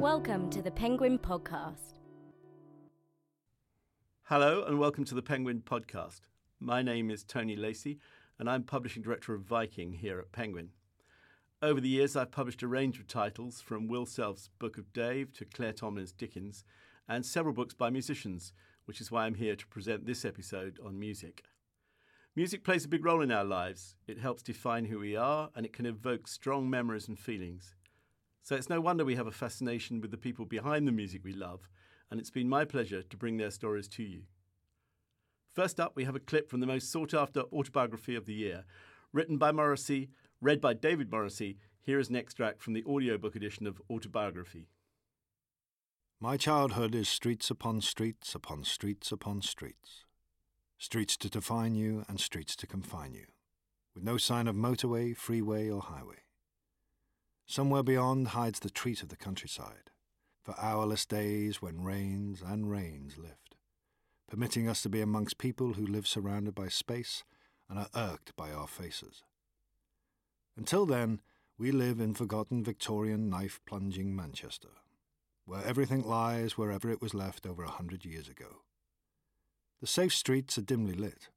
Welcome to the Penguin Podcast. Hello, and welcome to the Penguin Podcast. My name is Tony Lacey, and I'm Publishing Director of Viking here at Penguin. Over the years, I've published a range of titles from Will Self's Book of Dave to Claire Tomalin's Dickens, and several books by musicians, which is why I'm here to present this episode on music. Music plays a big role in our lives. It helps define who we are, and it can evoke strong memories and feelings. So it's no wonder we have a fascination with the people behind the music we love, and it's been my pleasure to bring their stories to you. First up, we have a clip from the most sought after autobiography of the year. Written by Morrissey, read by David Morrissey, here is an extract from the audiobook edition of Autobiography. My childhood is streets upon streets upon streets upon streets. Streets to define you and streets to confine you, with no sign of motorway, freeway, or highway. Somewhere beyond hides the treat of the countryside, for hourless days when rains and rains lift, permitting us to be amongst people who live surrounded by space and are irked by our faces. Until then, we live in forgotten Victorian knife plunging Manchester, where everything lies wherever it was left over a hundred years ago. The safe streets are dimly lit,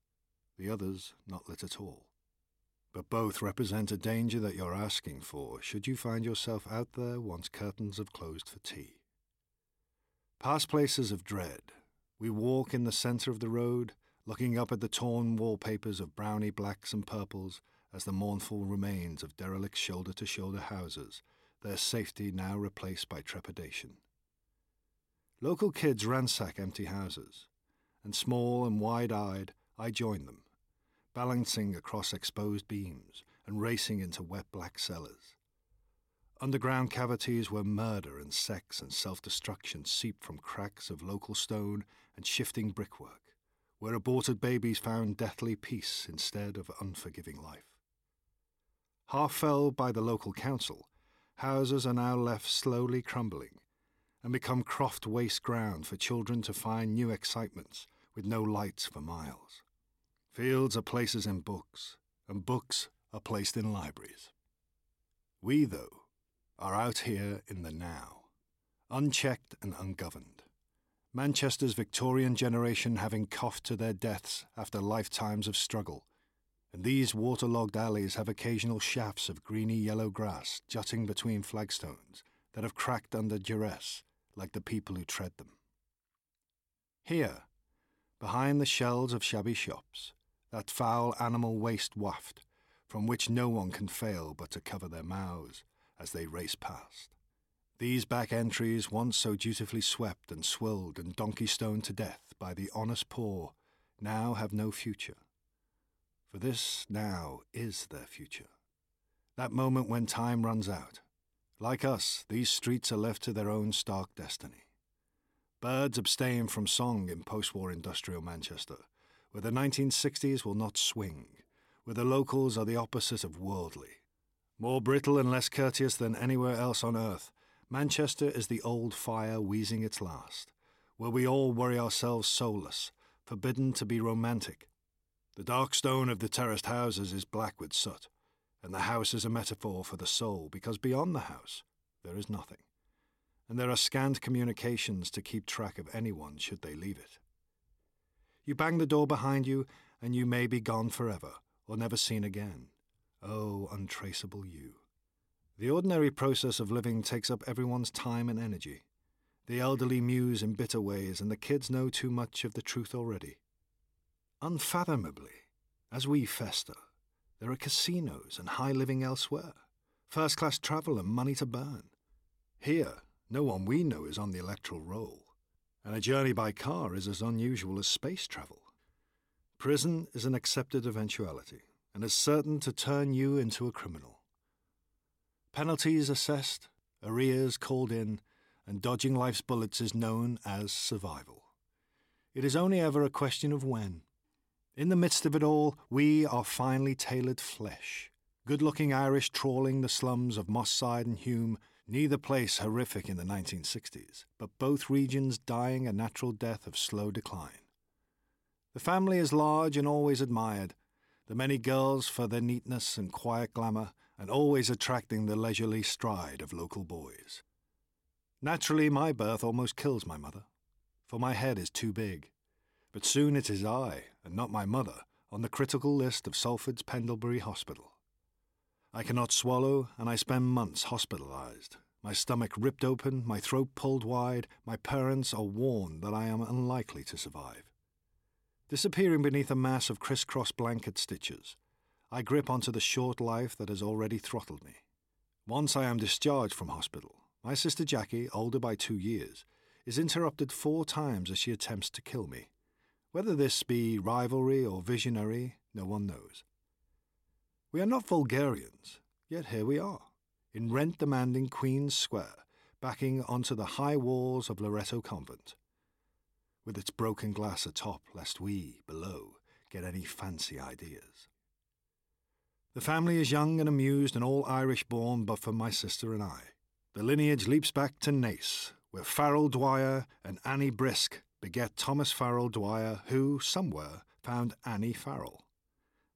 the others not lit at all but both represent a danger that you're asking for should you find yourself out there once curtains have closed for tea. Past places of dread, we walk in the centre of the road, looking up at the torn wallpapers of browny blacks and purples as the mournful remains of derelict shoulder to shoulder houses, their safety now replaced by trepidation. Local kids ransack empty houses, and small and wide eyed, I join them balancing across exposed beams and racing into wet black cellars. Underground cavities where murder and sex and self destruction seep from cracks of local stone and shifting brickwork, where aborted babies found deathly peace instead of unforgiving life. Half felled by the local council, houses are now left slowly crumbling and become croft waste ground for children to find new excitements with no lights for miles. Fields are places in books, and books are placed in libraries. We, though, are out here in the now, unchecked and ungoverned. Manchester's Victorian generation having coughed to their deaths after lifetimes of struggle, and these waterlogged alleys have occasional shafts of greeny yellow grass jutting between flagstones that have cracked under duress like the people who tread them. Here, behind the shells of shabby shops, that foul animal waste waft, from which no one can fail but to cover their mouths as they race past. These back entries, once so dutifully swept and swilled and donkey stoned to death by the honest poor, now have no future. For this now is their future. That moment when time runs out. Like us, these streets are left to their own stark destiny. Birds abstain from song in post war industrial Manchester, where the 1960s will not swing, where the locals are the opposite of worldly. More brittle and less courteous than anywhere else on earth, Manchester is the old fire wheezing its last, where we all worry ourselves soulless, forbidden to be romantic. The dark stone of the terraced houses is black with soot, and the house is a metaphor for the soul because beyond the house there is nothing, and there are scant communications to keep track of anyone should they leave it. You bang the door behind you, and you may be gone forever, or never seen again. Oh, untraceable you. The ordinary process of living takes up everyone's time and energy. The elderly muse in bitter ways, and the kids know too much of the truth already. Unfathomably, as we fester, there are casinos and high living elsewhere, first class travel and money to burn. Here, no one we know is on the electoral roll and a journey by car is as unusual as space travel. Prison is an accepted eventuality and is certain to turn you into a criminal. Penalties assessed, arrears called in, and dodging life's bullets is known as survival. It is only ever a question of when. In the midst of it all, we are finely tailored flesh, good looking Irish trawling the slums of Moss Side and Hulme Neither place horrific in the 1960s, but both regions dying a natural death of slow decline. The family is large and always admired, the many girls for their neatness and quiet glamour, and always attracting the leisurely stride of local boys. Naturally, my birth almost kills my mother, for my head is too big. But soon it is I, and not my mother, on the critical list of Salford's Pendlebury Hospital. I cannot swallow, and I spend months hospitalized. My stomach ripped open, my throat pulled wide, my parents are warned that I am unlikely to survive. Disappearing beneath a mass of crisscross blanket stitches, I grip onto the short life that has already throttled me. Once I am discharged from hospital, my sister Jackie, older by two years, is interrupted four times as she attempts to kill me. Whether this be rivalry or visionary, no one knows. We are not vulgarians, yet here we are, in rent demanding Queen's Square, backing onto the high walls of Loretto Convent, with its broken glass atop, lest we, below, get any fancy ideas. The family is young and amused and all Irish born but for my sister and I. The lineage leaps back to Naas, where Farrell Dwyer and Annie Brisk beget Thomas Farrell Dwyer, who, somewhere, found Annie Farrell.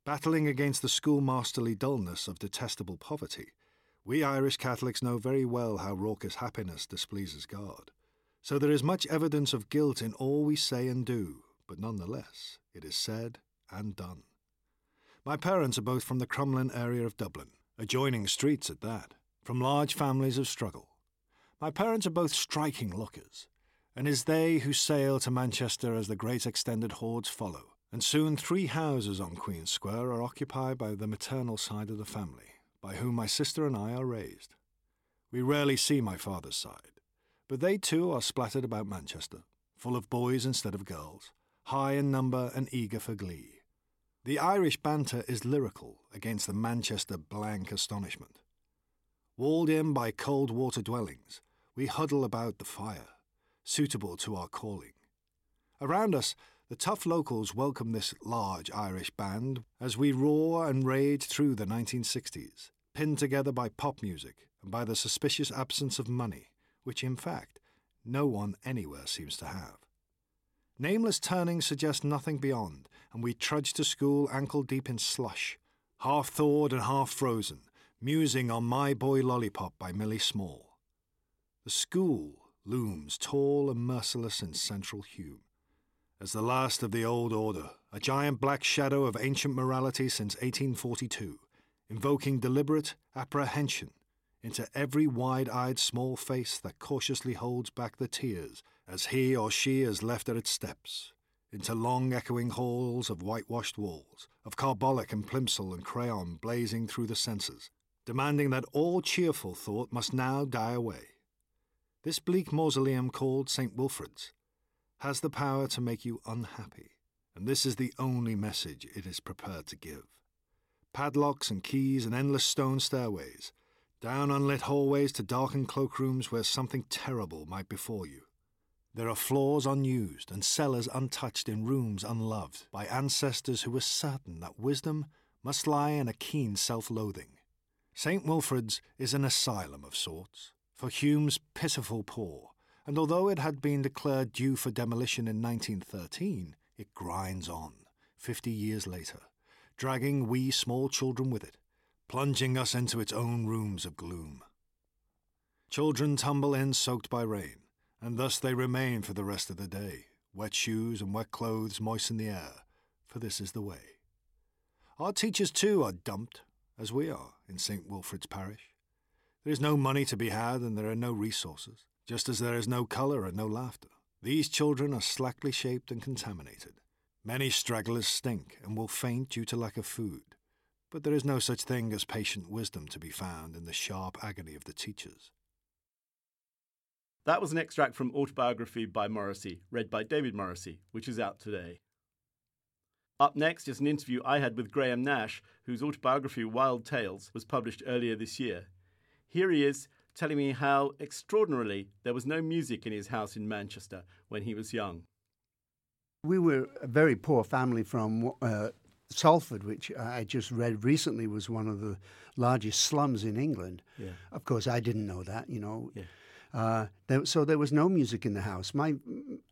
Battling against the schoolmasterly dullness of detestable poverty, we Irish Catholics know very well how raucous happiness displeases God. So there is much evidence of guilt in all we say and do, but nonetheless, it is said and done. My parents are both from the Crumlin area of Dublin, adjoining streets at that, from large families of struggle. My parents are both striking lookers, and it is they who sail to Manchester as the great extended hordes follow, and soon three houses on Queen Square are occupied by the maternal side of the family, by whom my sister and I are raised. We rarely see my father's side, but they too are splattered about Manchester, full of boys instead of girls, high in number and eager for glee. The Irish banter is lyrical against the Manchester blank astonishment. Walled in by cold water dwellings, we huddle about the fire, suitable to our calling. Around us, the tough locals welcome this large Irish band as we roar and rage through the 1960s, pinned together by pop music and by the suspicious absence of money, which in fact no one anywhere seems to have. Nameless turnings suggest nothing beyond, and we trudge to school ankle deep in slush, half thawed and half frozen, musing on My Boy Lollipop by Millie Small. The school looms tall and merciless in central Hulme as the last of the old order, a giant black shadow of ancient morality since 1842, invoking deliberate apprehension into every wide eyed small face that cautiously holds back the tears as he or she is left at its steps, into long echoing halls of whitewashed walls, of carbolic and plimsoll and crayon blazing through the senses, demanding that all cheerful thought must now die away. This bleak mausoleum called St. Wilfrid's has the power to make you unhappy, and this is the only message it is prepared to give. Padlocks and keys and endless stone stairways, down unlit hallways to darkened cloakrooms where something terrible might befall you. There are floors unused and cellars untouched in rooms unloved by ancestors who were certain that wisdom must lie in a keen self loathing. St. Wilfrid's is an asylum of sorts for Hulme's pitiful poor and although it had been declared due for demolition in 1913, it grinds on, 50 years later, dragging we small children with it, plunging us into its own rooms of gloom. Children tumble in soaked by rain, and thus they remain for the rest of the day. Wet shoes and wet clothes moisten the air, for this is the way. Our teachers, too, are dumped, as we are in St. Wilfrid's parish. There is no money to be had, and there are no resources just as there is no colour and no laughter. These children are slackly shaped and contaminated. Many stragglers stink and will faint due to lack of food. But there is no such thing as patient wisdom to be found in the sharp agony of the teachers. That was an extract from Autobiography by Morrissey, read by David Morrissey, which is out today. Up next is an interview I had with Graham Nash, whose autobiography Wild Tales was published earlier this year. Here he is telling me how extraordinarily there was no music in his house in Manchester when he was young. We were a very poor family from uh, Salford, which I just read recently was one of the largest slums in England. Yeah. Of course, I didn't know that, you know. Yeah. Uh, there, so there was no music in the house. My,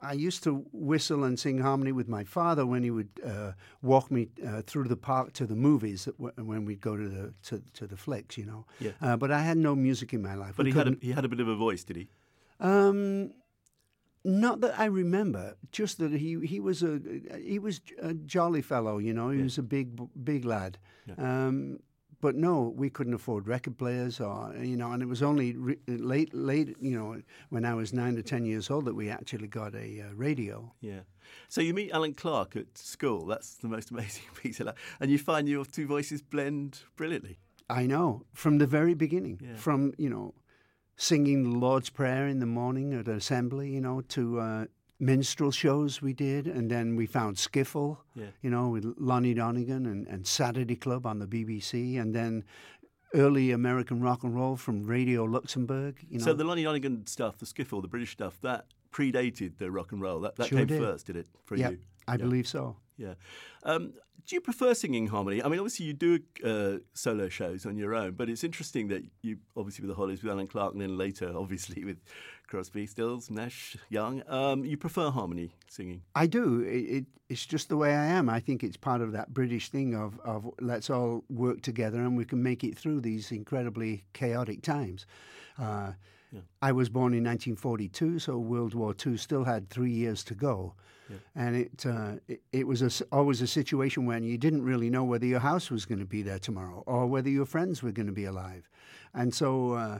I used to whistle and sing harmony with my father when he would uh, walk me uh, through the park to the movies when we'd go to the to, to the flicks, you know. Yeah. Uh, but I had no music in my life. But we he had a, he had a bit of a voice, did he? Um, not that I remember, just that he, he was a he was a jolly fellow, you know. He Yeah. was a big big lad. Yeah. Um, but no, we couldn't afford record players, or you know, and it was only re- late late, you know, when I was nine or ten years old that we actually got a uh, radio. Yeah. So you meet Allan Clarke at school. That's the most amazing piece of that. And you find your two voices blend brilliantly. I know from the very beginning, Yeah. from you know, singing the Lord's Prayer in the morning at assembly, you know, to uh, minstrel shows we did, and then we found skiffle, Yeah. you know, with Lonnie Donegan and, and Saturday Club on the BBC, and then early American rock and roll from Radio Luxembourg. You know, So the Lonnie Donegan stuff, the skiffle, the British stuff, that predated the rock and roll. That, that Sure came did. first, did it, for yeah, you? I Yeah. believe so. Yeah. Um, do you prefer singing harmony? I mean, obviously you do uh, solo shows on your own, but it's interesting that you, obviously with the Hollies, with Allan Clarke, and then later, obviously with Crosby, Stills, Nash, Young, um, you prefer harmony singing. I do. It, it, it's just the way I am. I think it's part of that British thing of, of let's all work together and we can make it through these incredibly chaotic times. Uh, Yeah. I was born in 1942, so World War II still had three years to go. Yeah. And it, uh, it, it was a always a situation when you didn't really know whether your house was going to be there tomorrow or whether your friends were going to be alive. And so uh,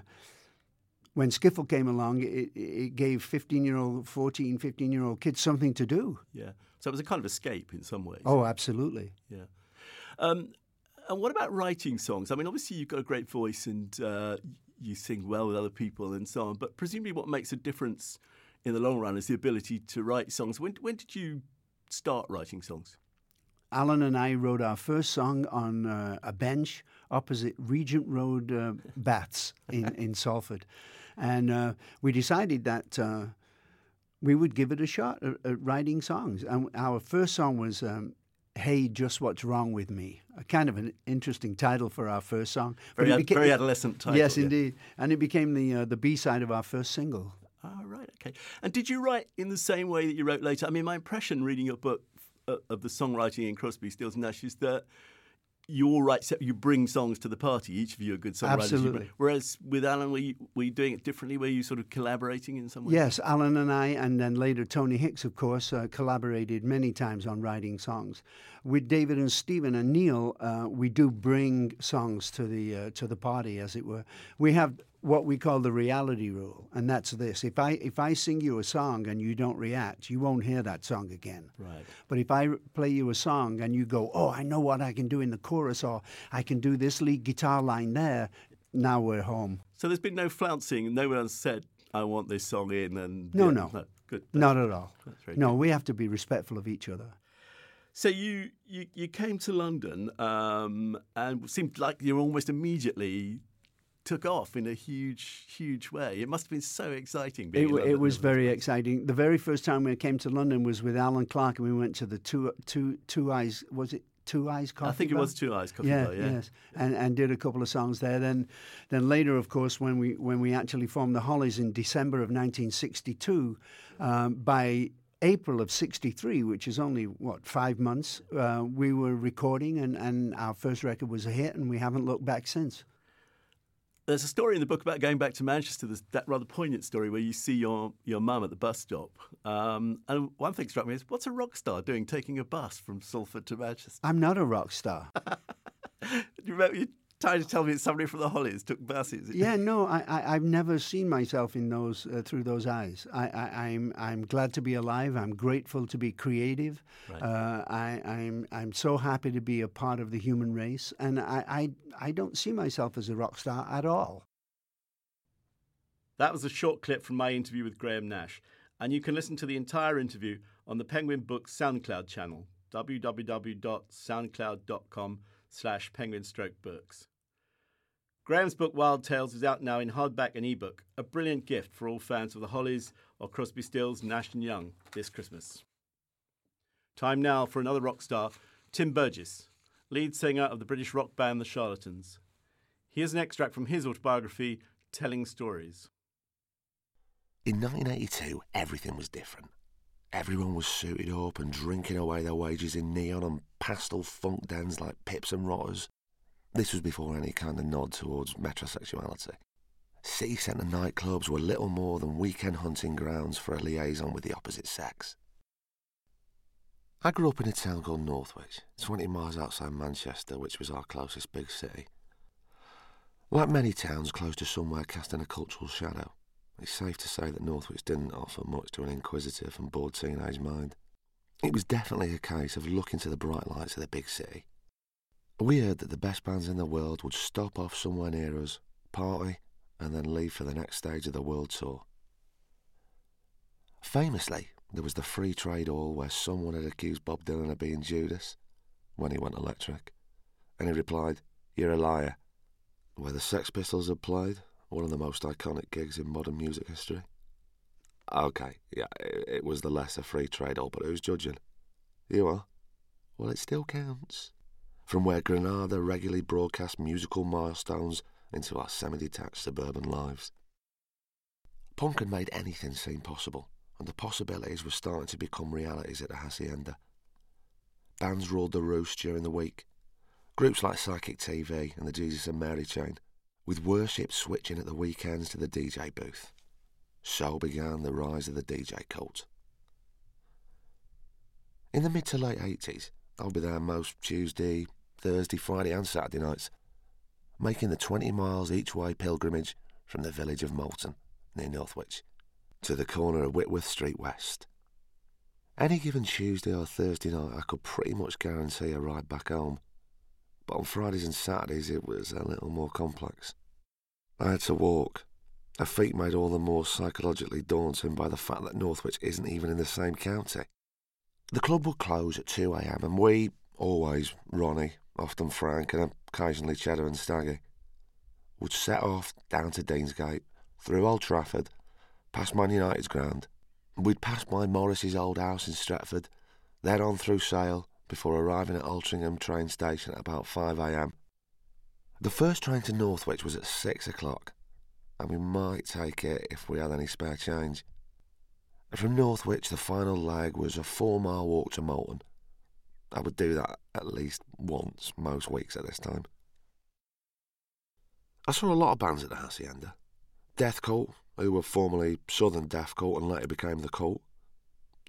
when Skiffle came along, it, it gave 15 year old, 14, 15 year old kids something to do. Yeah. So it was a kind of escape in some ways. Oh, absolutely. Yeah. Um, and what about writing songs? I mean, obviously you've got a great voice and uh, you sing well with other people and so on, but presumably what makes a difference in the long run is the ability to write songs. When, when did you start writing songs? Alan and I wrote our first song on uh, a bench opposite Regent Road uh, Baths in, in Salford. And uh, we decided that uh, we would give it a shot at, at writing songs. And our first song was um, Hey, Just What's Wrong With Me, a kind of an interesting title for our first song. Very, ad- became- very adolescent title. Yes, yeah. indeed. And it became the, uh, the B side of our first single. Ah, right, okay. And did you write in the same way that you wrote later? I mean, my impression reading your book uh, of the songwriting in Crosby, Stills and Nash is that you all write, you bring songs to the party. Each of you are good songwriters. Absolutely. Whereas with Alan, were you, were you doing it differently? Were you sort of collaborating in some way? Yes, Alan and I, and then later Tony Hicks, of course, uh, collaborated many times on writing songs. With David and Stephen and Neil, uh, we do bring songs to the uh, to the party, as it were. We have what we call the reality rule, and that's this: if I if I sing you a song and you don't react, you won't hear that song again. Right. But if I play you a song and you go, "Oh, I know what I can do in the chorus," or "I can do this lead guitar line there," now we're home. So there's been no flouncing. No one has said, I want this song in. And No, yeah, no. Good. Not at all. No, good. we have to be respectful of each other. So you, you, you came to London um, and it seemed like you almost immediately took off in a huge, huge way. It must have been so exciting. Being It, it was very exciting. The very first time we came to London was with Allan Clarke, and we went to the Two Two Two Eyes. Was it Two Eyes Coffee? I think it Bar? was Two Eyes Coffee Yeah, Bar, yeah. yes, and and did a couple of songs there. Then, then later, of course, when we when we actually formed the Hollies in December of 1962, um, by April of '63, which is only what five months, uh, we were recording, and and our first record was a hit, and we haven't looked back since. There's a story in the book about going back to Manchester, this, that rather poignant story where you see your, your mum at the bus stop. Um, and one thing struck me is what's a rock star doing taking a bus from Salford to Manchester? I'm not a rock star. you remember you trying to tell me that somebody from the Hollies took buses? Yeah, no, I, I, I've never seen myself in those uh, through those eyes. I, I, I'm, I'm glad to be alive. I'm grateful to be creative. Right. Uh, I, I'm, I'm so happy to be a part of the human race, and I, I, I don't see myself as a rock star at all. That was a short clip from my interview with Graham Nash, and you can listen to the entire interview on the Penguin Books SoundCloud channel, www.soundcloud.com slash penguin stroke books. Graham's book Wild Tales is out now in hardback and ebook, a brilliant gift for all fans of the Hollies or Crosby Stills, Nash and Young this Christmas. Time now for another rock star, Tim Burgess, lead singer of the British rock band The Charlatans. Here's an extract from his autobiography, Telling Stories. In 1982, everything was different. Everyone was suited up and drinking away their wages in neon and pastel funk dens like Pips and Rotters. This was before any kind of nod towards metrosexuality. city centre nightclubs were little more than weekend hunting grounds for a liaison with the opposite sex. I grew up in a town called Northwich, 20 miles outside Manchester, which was our closest big city. Like many towns close to somewhere casting a cultural shadow, it's safe to say that Northwich didn't offer much to an inquisitive and bored teenage mind. It was definitely a case of looking to the bright lights of the big city. We heard that the best bands in the world would stop off somewhere near us, party, and then leave for the next stage of the world tour. Famously, there was the Free Trade Hall where someone had accused Bob Dylan of being Judas when he went electric, and he replied, You're a liar, where the Sex Pistols had played, one of the most iconic gigs in modern music history. Okay, yeah, it, was the lesser Free Trade all, but who's judging? You are? Well, it still counts. From where Granada regularly broadcast musical milestones into our semi detached suburban lives. Punk had made anything seem possible, and the possibilities were starting to become realities at the Hacienda. Bands ruled the roost during the week. Groups like Psychic TV and the Jesus and Mary chain, with worship switching at the weekends to the DJ booth. So began the rise of the DJ cult. In the mid to late 80s, I'll be there most Tuesday, Thursday, Friday, and Saturday nights, making the 20 miles each way pilgrimage from the village of Moulton, near Northwich, to the corner of Whitworth Street West. Any given Tuesday or Thursday night, I could pretty much guarantee a ride back home. But on Fridays and Saturdays, it was a little more complex. I had to walk, a feat made all the more psychologically daunting by the fact that Northwich isn't even in the same county. The club would close at 2am, and we, always Ronnie, often Frank, and occasionally Cheddar and Staggy, would set off down to Deansgate, through Old Trafford, past Man United's ground. We'd pass by Morrissey's old house in Stretford, then on through Sale, before arriving at Altrincham train station at about 5am. The first train to Northwich was at 6 o'clock, and we might take it if we had any spare change. From Northwich, the final leg was a four mile walk to Moulton. I would do that at least once most weeks at this time. I saw a lot of bands at the Hacienda. Death Cult, who were formerly Southern Death Cult and later became The Cult.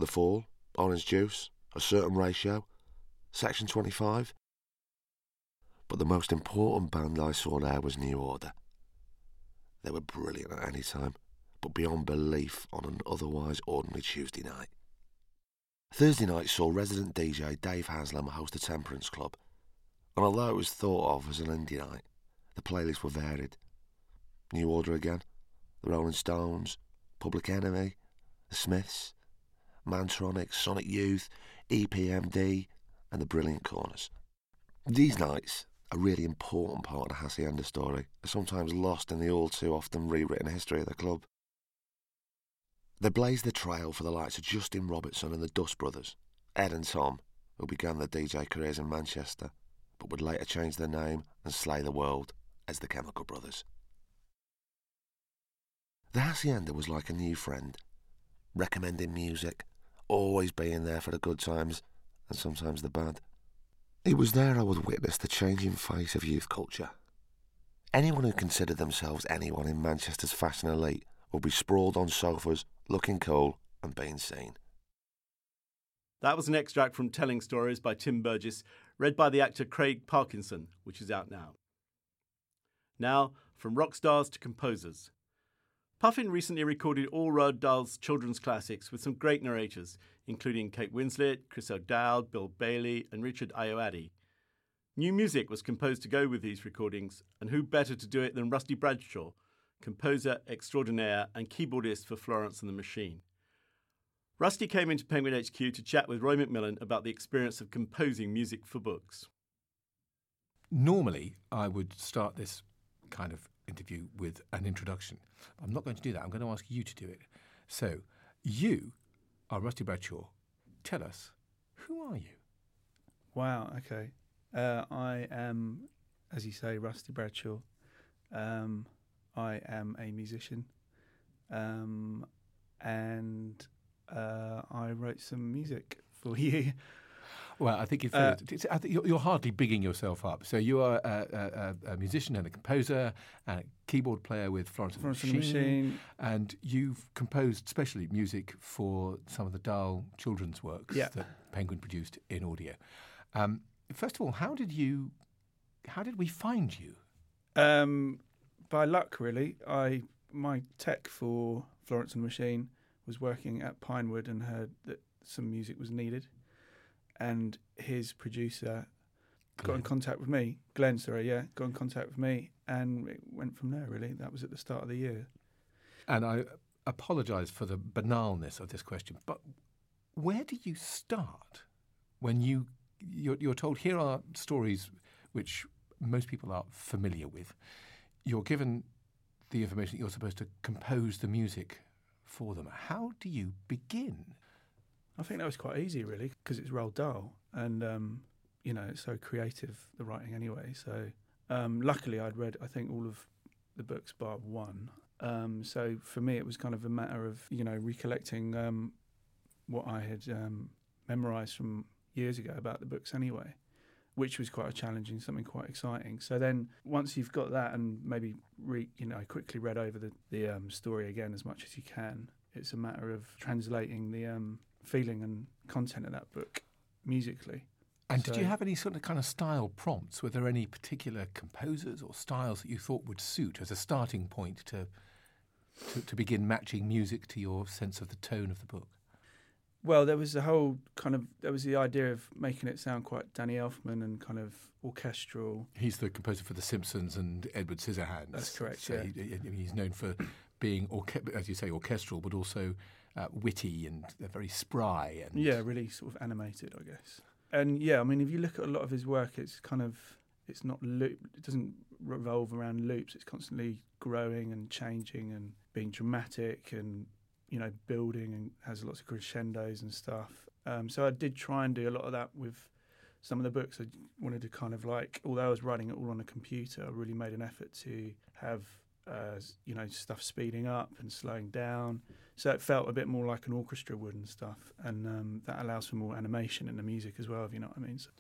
The Fall, Orange Juice, A Certain Ratio, Section 25. But the most important band I saw there was New Order. They were brilliant at any time, but beyond belief on an otherwise ordinary Tuesday night. Thursday night saw resident DJ Dave Haslam host a temperance club, and although it was thought of as an indie night, the playlists were varied. New Order again, the Rolling Stones, Public Enemy, the Smiths, Mantronix, Sonic Youth, EPMD, and the Brilliant Corners. These nights, a really important part of the Hacienda story, are sometimes lost in the all too often rewritten history of the club. They blazed the trail for the likes of Justin Robertson and the Dust Brothers, Ed and Tom, who began their DJ careers in Manchester, but would later change their name and slay the world as the Chemical Brothers. The Hacienda was like a new friend, recommending music, always being there for the good times and sometimes the bad. It was there I would witness the changing face of youth culture. Anyone who considered themselves anyone in Manchester's fashion elite would be sprawled on sofas, looking cool and being seen. That was an extract from Telling Stories by Tim Burgess, read by the actor Craig Parkinson, which is out now. Now, from rock stars to composers. Puffin recently recorded all Roald Dahl's children's classics with some great narrators, including Kate Winslet, Chris O'Dowd, Bill Bailey, and Richard Ayoade. New music was composed to go with these recordings, and who better to do it than Rusty Bradshaw, composer extraordinaire and keyboardist for Florence and the Machine. Rusty came into Penguin HQ to chat with Roy McMillan about the experience of composing music for books. Normally, I would start this kind of interview with an introduction. I'm not going to do that. I'm going to ask you to do it. So, you are Rusty Bradshaw. Tell us, who are you? Wow. Okay. Uh, I am, as you say, Rusty Bradshaw. Um, I am a musician, um, and uh, I wrote some music for you. Well, I think it's, Uh, it's I think you're, you're hardly bigging yourself up. So you are a, a, a musician and a composer and a keyboard player with Florence, and Florence and the Machine, Machine. and you've composed specially music for some of the Dahl children's works Yeah. that Penguin produced in audio. Um, first of all, how did you, how did we find you? Um, by luck, really. I my tech for Florence and the Machine was working at Pinewood and heard that some music was needed, and his producer got in contact with me. Glenn, sorry, yeah, got in contact with me, and it went from there. Really, that was at the start of the year. And I apologise for the banalness of this question, but where do you start when you you're, you're told here are stories which most people are familiar with. You're given the information that you're supposed to compose the music for them. How do you begin? I think that was quite easy, really, because it's Roald Dahl, and um, you know it's so creative the writing anyway. So um, luckily, I'd read I think all of the books bar one. Um, so for me, it was kind of a matter of you know recollecting um, what I had um, memorised from years ago about the books anyway, which was quite a challenging, something quite exciting. So then once you've got that and maybe re, you know quickly read over the the um, story again as much as you can, it's a matter of translating the um, feeling and content of that book musically. And did you have any sort of kind of style prompts? Were there any particular composers or styles that you thought would suit as a starting point to to, to begin matching music to your sense of the tone of the book? Well, there was the whole kind of there was the idea of making it sound quite Danny Elfman and kind of orchestral. He's the composer for The Simpsons and Edward Scissorhands. That's correct, So yeah. he, he's known for being, orche- as you say, orchestral, but also uh, witty and uh, very spry. And Yeah, really sort of animated, I guess. And yeah, I mean, if you look at a lot of his work, it's kind of it's not loop. It doesn't revolve around loops. It's constantly growing and changing and being dramatic and you know building and has lots of crescendos and stuff. Um, so I did try and do a lot of that with some of the books. I wanted to kind of like, although I was writing it all on a computer, I really made an effort to have uh, you know stuff speeding up and slowing down. So it felt a bit more like an orchestra would and stuff, and um, that allows for more animation in the music as well, if you know what I mean. So,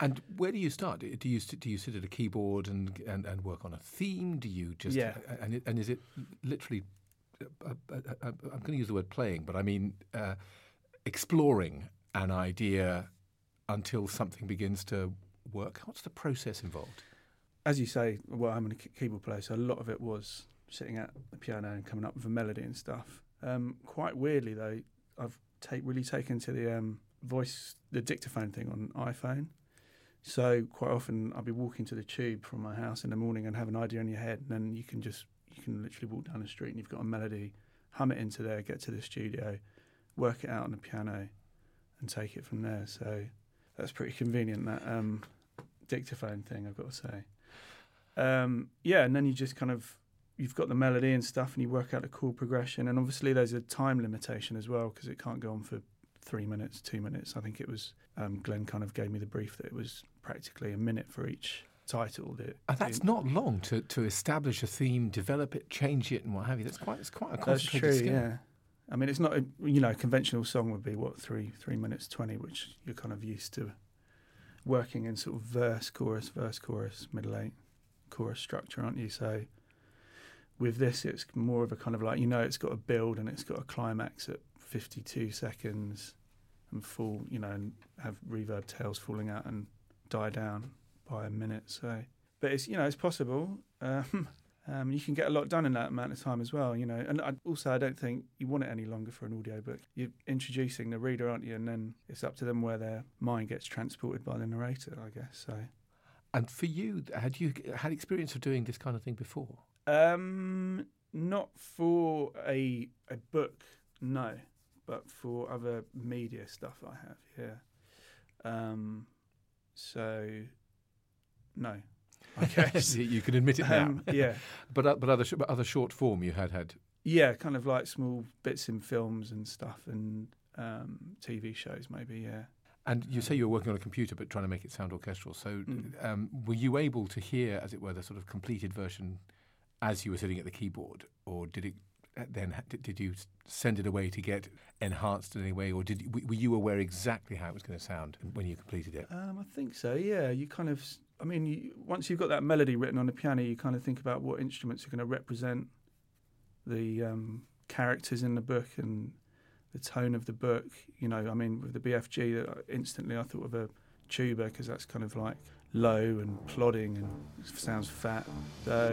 And where do you start? Do you sit- do you sit at a keyboard and and, and work on a theme? Do you just Yeah. And and is it literally? Uh, uh, uh, I'm going to use the word playing, but I mean uh, exploring an idea until something begins to work. What's the process involved? as you say, well, I'm a keyboard player, so a lot of it was sitting at the piano and coming up with a melody and stuff. Um, quite weirdly, though, I've take, really taken to the um, voice, the dictaphone thing on iPhone. So quite often, I'll be walking to the tube from my house in the morning and have an idea in your head, and then you can just you can literally walk down the street and you've got a melody, hum it into there, get to the studio, work it out on the piano, and take it from there. So that's pretty convenient. That um, dictaphone thing, I've got to say. Um, yeah, and then you just kind of you've got the melody and stuff, and you work out the chord progression, and obviously there's a time limitation as well because it can't go on for three minutes, two minutes. I think it was um, Glenn kind of gave me the brief that it was practically a minute for each title. That And that's not long to, to establish a theme, develop it, change it, and what have you. That's quite it's quite a That's true. skill. Yeah. I mean, it's not a, you know a conventional song would be what three three minutes twenty, which you're kind of used to working in sort of verse, chorus, verse, chorus, middle eight, chorus structure, aren't you? So with this, it's more of a kind of like you know it's got a build and it's got a climax at 52 seconds and full, you know, and have reverb tails falling out and die down by a minute. So, but it's you know it's possible. Um, um, you can get a lot done in that amount of time as well, you know. And I, also, I don't think you want it any longer for an audiobook. You're introducing the reader, aren't you? And then it's up to them where their mind gets transported by the narrator, I guess. So, And for you, had you had experience of doing this kind of thing before? Um, not for a a book, no, but for other media stuff, I have. Yeah. Um, so, no. Guess. you can admit it now. um, yeah. But uh, but other sh- but other short form you had had. Yeah, kind of like small bits in films and stuff and um, TV shows, maybe. Yeah. And you say you were working on a computer, but trying to make it sound orchestral. So, Mm. um, were you able to hear, as it were, the sort of completed version as you were sitting at the keyboard, or did it uh, then did, you send it away to get enhanced in any way, or did were you aware exactly how it was going to sound when you completed it? Um, I think so. Yeah, you kind of. I mean, you, once you've got that melody written on the piano, you kind of think about what instruments are going to represent the um, characters in the book and the tone of the book. You know, I mean, with the BFG, uh, instantly I thought of a tuba because that's kind of like low and plodding and sounds fat. So,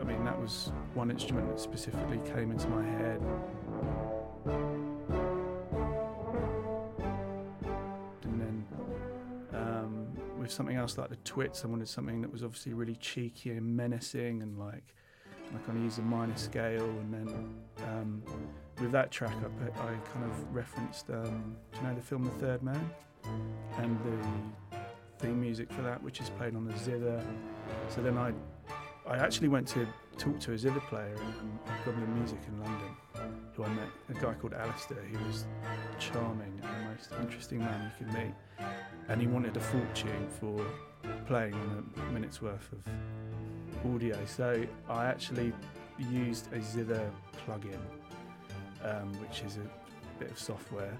I mean, that was one instrument that specifically came into my head. And then um, with something else like the Twits, I wanted something that was obviously really cheeky and menacing and like I kind of used a minor scale. And then um, with that track, I, I kind of referenced, um, do you know the film The Third Man? And the theme music for that, which is played on the zither. So then I, I actually went to talk to a zither player in, in Goblin Music in London, who I met, a guy called Alistair, who was charming and the most interesting man you could meet. And he wanted a fortune for playing on a minute's worth of audio. So I actually used a zither plugin, um, which is a bit of software.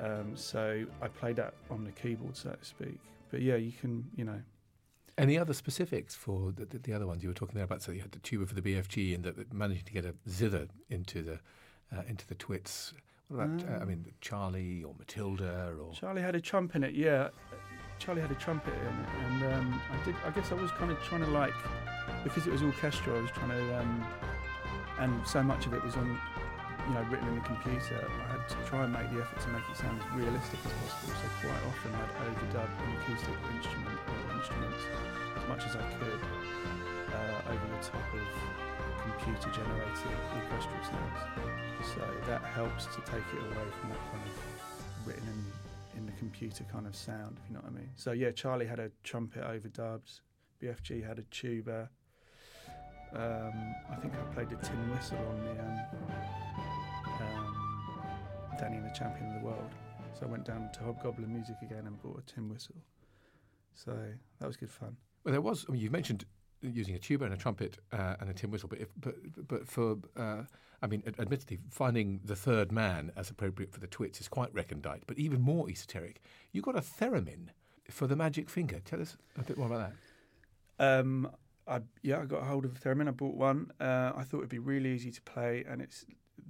Um, so I played that on the keyboard, so to speak. But yeah, you can, you know, Any other specifics for the, the, the other ones you were talking there about? So you had the tuba for the BFG and the, managing to get a zither into the uh, into the twits. What about uh, I Um, mean Charlie or Matilda or Charlie had a trump in it, yeah. Charlie had a trumpet in it, and um, I did. I guess I was kind of trying to like, because it was orchestral. I was trying to, um, and so much of it was on, you know, written in the computer. I had to try and make the effort to make it sound as realistic as possible. So quite often I'd overdub an acoustic instrument or instruments as much as I could uh, over the top of computer-generated orchestral sounds. So that helps to take it away from that kind of written in in the computer kind of sound, if you know what I mean. So yeah, Charlie had a trumpet overdubbed, BFG had a tuba. Um, I think I played the tin whistle on the um, Danny and the Champion of the World. So I went down to Hobgoblin Music again and bought a tin whistle. So that was good fun. Well, there was. I mean, you've mentioned using a tuba and a trumpet uh, and a tin whistle, but if, but but for uh, I mean, admittedly, finding the third man as appropriate for the twits is quite recondite. But even more esoteric, you got a theremin for the magic finger. Tell us a bit more about that. Um, I yeah, I got a hold of a theremin. I bought one. Uh, I thought it'd be really easy to play, and it's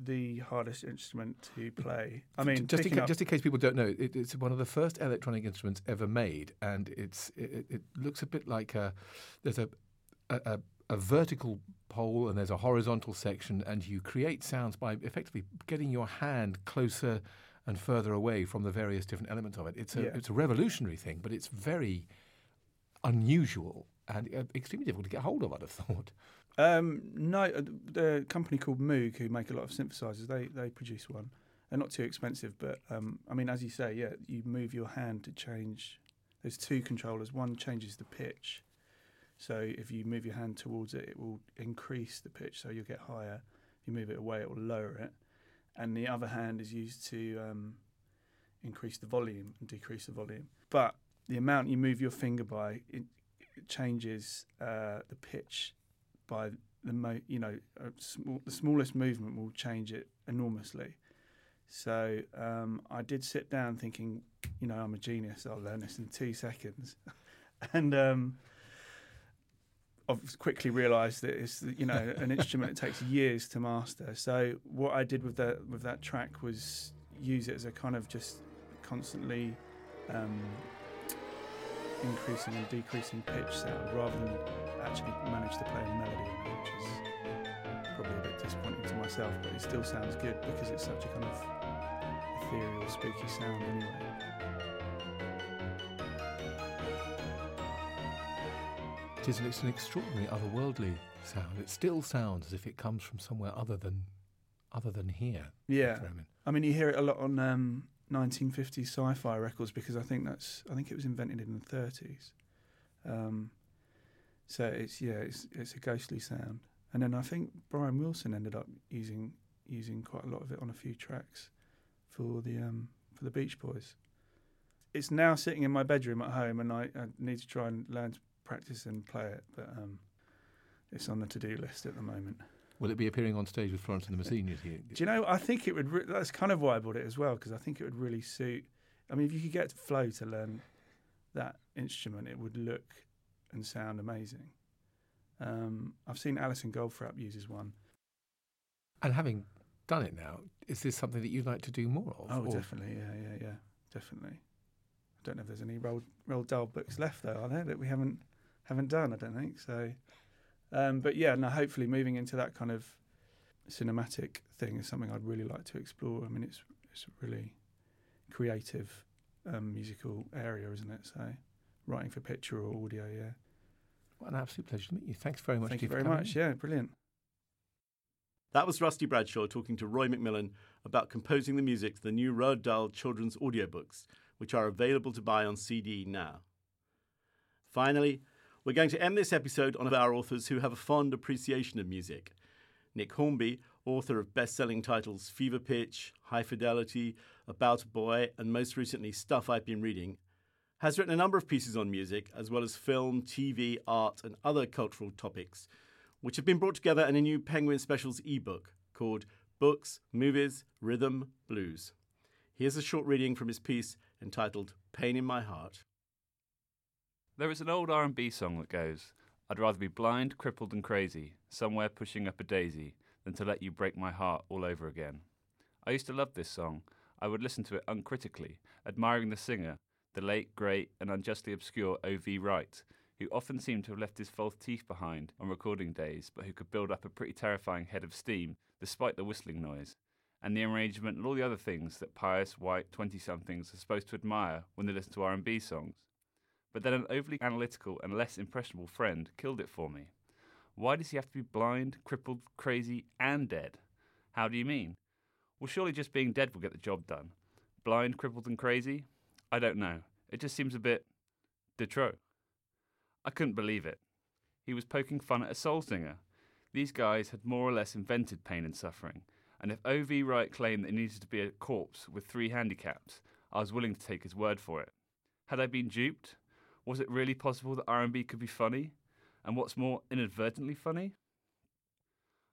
the hardest instrument to play. I mean, just in, ca- just in case people don't know, it, it's one of the first electronic instruments ever made, and it's it, it- looks a bit like a there's a a, a a vertical pole and there's a horizontal section, and you create sounds by effectively getting your hand closer and further away from the various different elements of it. It's a Yeah. it's a revolutionary thing, but it's very unusual and uh, extremely difficult to get hold of. I'd have thought. Um, no, uh, the company called Moog, who make a lot of synthesizers, they they produce one. They're not too expensive, but um, I mean, as you say, yeah, you move your hand to change. There's two controllers. One changes the pitch, so if you move your hand towards it, it will increase the pitch, so you'll get higher. If you move it away, it will lower it. And the other hand is used to um, increase the volume and decrease the volume. But the amount you move your finger by, changes uh, the pitch by the mo- you know small, the smallest movement will change it enormously. So um, I did sit down thinking, you know, I'm a genius. I'll learn this in two seconds, and um, I've quickly realised that it's you know an instrument that takes years to master. So what I did with that with that track was use it as a kind of just constantly um, increasing and decreasing pitch sound rather than actually manage to play a melody which is probably a bit disappointing to myself, but it still sounds good because it's such a kind of ethereal, spooky sound anyway. It is it's an extraordinary otherworldly sound. It still sounds as if it comes from somewhere other than other than here. Yeah, I mean, you hear it a lot on um, 1950s sci-fi records because I think that's I think it was invented in the 30s. Um, so it's yeah, it's it's a ghostly sound. And then I think Brian Wilson ended up using using quite a lot of it on a few tracks for the um, for the Beach Boys. It's now sitting in my bedroom at home, and I, I need to try and learn to practice and play it, but um, it's on the to-do list at the moment. Will it be appearing on stage with Florence and the Machine? Do you know? I think it would. Re- that's kind of why I bought it as well because I think it would really suit. I mean, if you could get Flo to learn that instrument, it would look and sound amazing. Um, I've seen Alison Goldfrapp uses one. And having done it now, is this something that you'd like to do more of? Oh, or- definitely. Yeah, yeah, yeah. Definitely. I don't know if there's any Roald, Roald Dahl books left though, are there that we haven't haven't done? I don't think so. Um, but yeah, no. Hopefully, moving into that kind of cinematic thing is something I'd really like to explore. I mean, it's it's a really creative um, musical area, isn't it? So, writing for picture or audio, yeah. What an absolute pleasure to meet you. Thanks very much. Thank Steve, you very much. in. Yeah, brilliant. That was Rusty Bradshaw talking to Roy McMillan about composing the music to the new Roald Dahl children's audiobooks, which are available to buy on CD now. Finally, we're going to end this episode on our authors who have a fond appreciation of music. Nick Hornby, author of best selling titles Fever Pitch, High Fidelity, About a Boy, and most recently Stuff I've Been Reading, has written a number of pieces on music, as well as film, TV, art, and other cultural topics, which have been brought together in a new Penguin Specials ebook called Books, Movies, Rhythm, Blues. Here's a short reading from his piece entitled Pain in My Heart. There is an old R&B song that goes, I'd rather be blind, crippled and crazy, somewhere pushing up a daisy, than to let you break my heart all over again. I used to love this song. I would listen to it uncritically, admiring the singer, the late, great and unjustly obscure O.V. Wright, who often seemed to have left his false teeth behind on recording days, but who could build up a pretty terrifying head of steam despite the whistling noise, and the arrangement and all the other things that pious, white 20-somethings are supposed to admire when they listen to R&B songs. But then an overly analytical and less impressionable friend killed it for me. Why does he have to be blind, crippled, crazy, and dead? How do you mean? Well, surely just being dead will get the job done. Blind, crippled, and crazy? I don't know. It just seems a bit de trop. I couldn't believe it. He was poking fun at a soul singer. These guys had more or less invented pain and suffering, and if O.V. Wright claimed that he needed to be a corpse with three handicaps, I was willing to take his word for it. Had I been duped? Was it really possible that R&B could be funny? And what's more, inadvertently funny?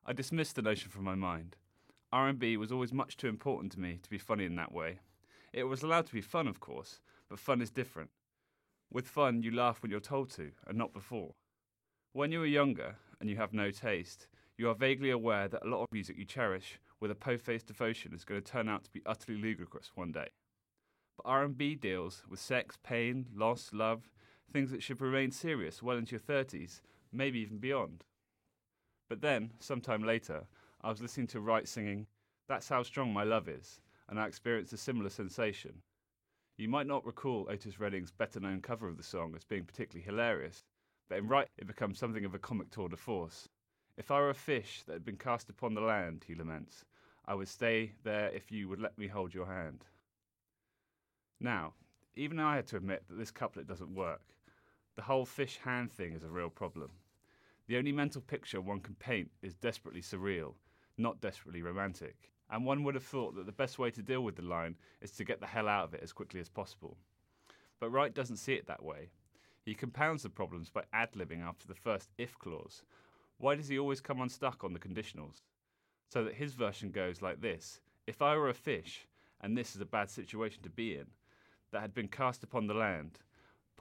I dismissed the notion from my mind. R&B was always much too important to me to be funny in that way. It was allowed to be fun, of course, but fun is different. With fun, you laugh when you're told to, and not before. When you are younger and you have no taste, you are vaguely aware that a lot of music you cherish with a po-faced devotion is going to turn out to be utterly ludicrous one day. But R&B deals with sex, pain, loss, love, things that should remain serious well into your 30s, maybe even beyond. But then, sometime later, I was listening to Wright singing, That's How Strong My Love Is, and I experienced a similar sensation. You might not recall Otis Redding's better known cover of the song as being particularly hilarious, but in Wright it becomes something of a comic tour de force. If I were a fish that had been cast upon the land, he laments, I would stay there if you would let me hold your hand. Now, even I had to admit that this couplet doesn't work. The whole fish hand thing is a real problem. The only mental picture one can paint is desperately surreal, not desperately romantic. And one would have thought that the best way to deal with the line is to get the hell out of it as quickly as possible. But Wright doesn't see it that way. He compounds the problems by ad libbing after the first if clause. Why does he always come unstuck on the conditionals? So that his version goes like this If I were a fish, and this is a bad situation to be in, that had been cast upon the land,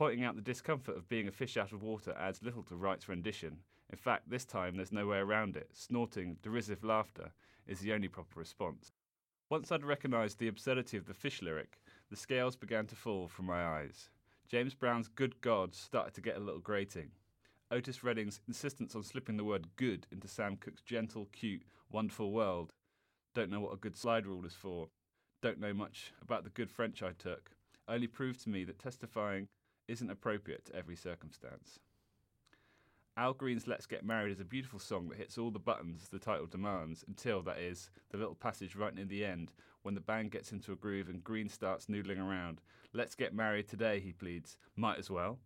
pointing out the discomfort of being a fish out of water adds little to Wright's rendition. In fact, this time there's no way around it. Snorting, derisive laughter is the only proper response. Once I'd recognised the absurdity of the fish lyric, the scales began to fall from my eyes. James Brown's good God started to get a little grating. Otis Redding's insistence on slipping the word good into Sam Cooke's gentle, cute, wonderful world. Don't know what a good slide rule is for. Don't know much about the good French I took. Only proved to me that testifying isn't appropriate to every circumstance. Al Green's Let's Get Married is a beautiful song that hits all the buttons the title demands until, that is, the little passage right near the end when the band gets into a groove and Green starts noodling around. Let's get married today, he pleads. Might as well.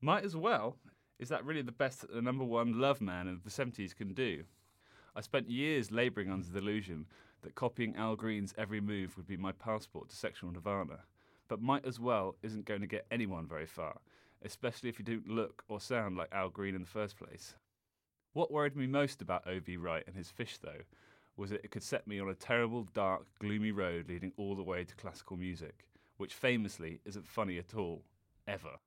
Might as well? Is that really the best that the number one love man of the 70s can do? I spent years labouring under the delusion that copying Al Green's every move would be my passport to sexual nirvana. But might as well isn't going to get anyone very far, especially if you don't look or sound like Al Green in the first place. What worried me most about O.V. Wright and his fish, though, was that it could set me on a terrible, dark, gloomy road leading all the way to classical music, which famously isn't funny at all, ever.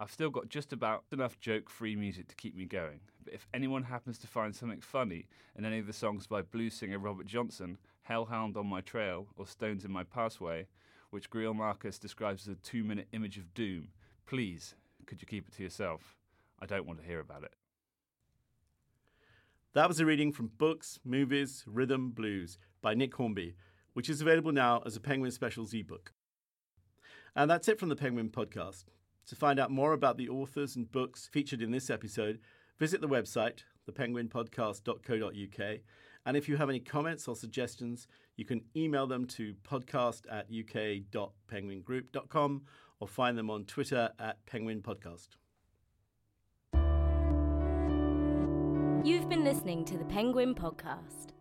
I've still got just about enough joke free music to keep me going, but if anyone happens to find something funny in any of the songs by blues singer Robert Johnson, Hellhound on My Trail, or Stones in My Pathway, which Greil Marcus describes as a two minute image of doom, please, could you keep it to yourself? I don't want to hear about it. That was a reading from Books, Movies, Rhythm, Blues by Nick Hornby, which is available now as a Penguin Specials ebook. And that's it from the Penguin podcast. To find out more about the authors and books featured in this episode, visit the website, thepenguinpodcast.co.uk. And if you have any comments or suggestions, you can email them to podcast at uk.penguingroup.com or find them on Twitter at Penguin Podcast. You've been listening to the Penguin Podcast.